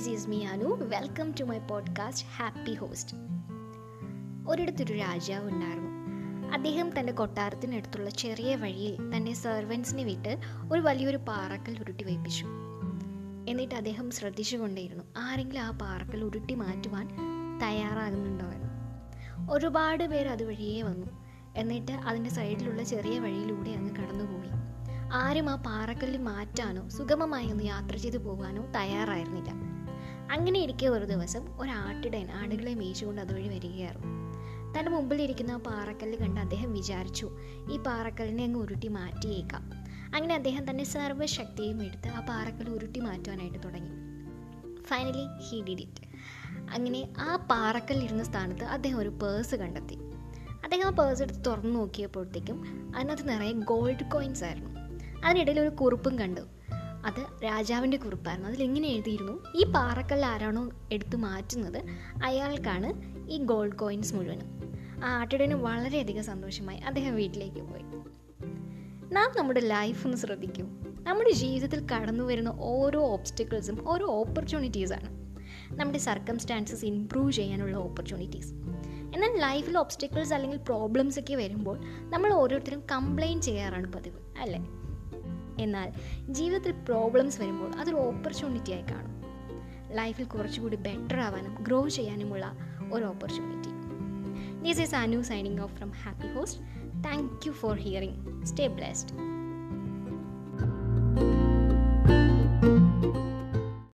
Welcome to my podcast happy host ഒരിടത്തൊരു രാജാവ് ഉണ്ടായിരുന്നു. അദ്ദേഹം തന്റെ കൊട്ടാരത്തിനടുത്തുള്ള ചെറിയ വഴിയിൽ തന്റെ സെർവൻസിനെ വിട്ട് ഒരു വലിയൊരു പാറക്കൽ ഉരുട്ടി വയ്പ്പിച്ചു എന്നിട്ട് അദ്ദേഹം ശ്രദ്ധിച്ചുകൊണ്ടേയിരുന്നു ആരെങ്കിലും ആ പാറക്കൽ ഉരുട്ടി മാറ്റുവാൻ തയ്യാറാകുന്നുണ്ടോ എന്ന് ഒരുപാട് പേർ അതുവഴിയേ വന്നു. എന്നിട്ട് അതിന്റെ സൈഡിലുള്ള ചെറിയ വഴിയിലൂടെ അങ്ങ് കടന്നുപോയി. ആരും ആ പാറക്കല്ല് മാറ്റാനോ സുഗമമായി ഒന്ന് യാത്ര ചെയ്തു പോകാനോ തയ്യാറായിരുന്നില്ല. അങ്ങനെ ഇരിക്കെ ഒരു ദിവസം ഒരു ആട്ടിടയൻ ആടുകളെ മേയിച്ചുകൊണ്ട് അതുവഴി വരികയായിരുന്നു. തന്റെ മുമ്പിലിരിക്കുന്ന പാറക്കല്ല് കണ്ട് അദ്ദേഹം വിചാരിച്ചു ഈ പാറക്കല്ലിനെ അങ്ങ് ഉരുട്ടി മാറ്റിയേക്കാം. അങ്ങനെ അദ്ദേഹം തന്റെ സർവശക്തിയും എടുത്ത് ആ പാറക്കല്ല് ഉരുട്ടി മാറ്റുവാനായിട്ട് തുടങ്ങി. ഫൈനലി ഹീ ഡിഡ് ഇറ്റ് അങ്ങനെ ആ പാറക്കല്ലിരുന്ന സ്ഥാനത്ത് അദ്ദേഹം ഒരു പേഴ്സ് കണ്ടെത്തി. അദ്ദേഹം ആ പേഴ്സ് എടുത്ത് തുറന്നു നോക്കിയപ്പോഴത്തേക്കും അതിനകത്ത് നിറയെ ഗോൾഡ് കോയിൻസ് ആയിരുന്നു. അതിനിടയിൽ ഒരു കുറിപ്പും കണ്ടു. അത് രാജാവിന്റെ കുറിപ്പായിരുന്നു. അതിലെങ്ങനെ എഴുതിയിരുന്നു? ഈ പാറക്കല്ല് ആരാണോ എടുത്തു മാറ്റുന്നത്? അയാൾക്കാണ് ഈ ഗോൾഡ് കോയിൻസ് മുഴുവനും. ആ ആട്ടിടന് വളരെയധികം സന്തോഷമായി. അദ്ദേഹം വീട്ടിലേക്ക് പോയി. നാം നമ്മുടെ ലൈഫ് ഒന്ന് ശ്രദ്ധിക്കൂ. നമ്മുടെ ജീവിതത്തിൽ കടന്നു വരുന്ന ഓരോ ഓബ്സ്റ്റക്കിൾസും ഓരോ ഓപ്പർച്യൂണിറ്റീസാണ് നമ്മുടെ സർക്കംസ്റ്റാൻസസ് ഇംപ്രൂവ് ചെയ്യാനുള്ള ഓപ്പർച്യൂണിറ്റീസ് എന്നാൽ ലൈഫിൽ ഓബ്സ്റ്റിക്കിൾസ് അല്ലെങ്കിൽ പ്രോബ്ലംസ് ഒക്കെ വരുമ്പോൾ നമ്മൾ ഓരോരുത്തരും കംപ്ലയിന്റ് ചെയ്യാറാണ് പതിവ് അല്ലേ? എന്നാൽ ജീവിതത്തിൽ പ്രോബ്ലംസ് വരുമ്പോൾ അതൊരു ഓപ്പർച്യൂണിറ്റി ആയി കാണും. ലൈഫിൽ കുറച്ചുകൂടി ബെറ്റർ ആവാനും ഗ്രോ ചെയ്യാനുമുള്ള ഒരു opportunity this is Anu signing off from happy host thank you for hearing stay blessed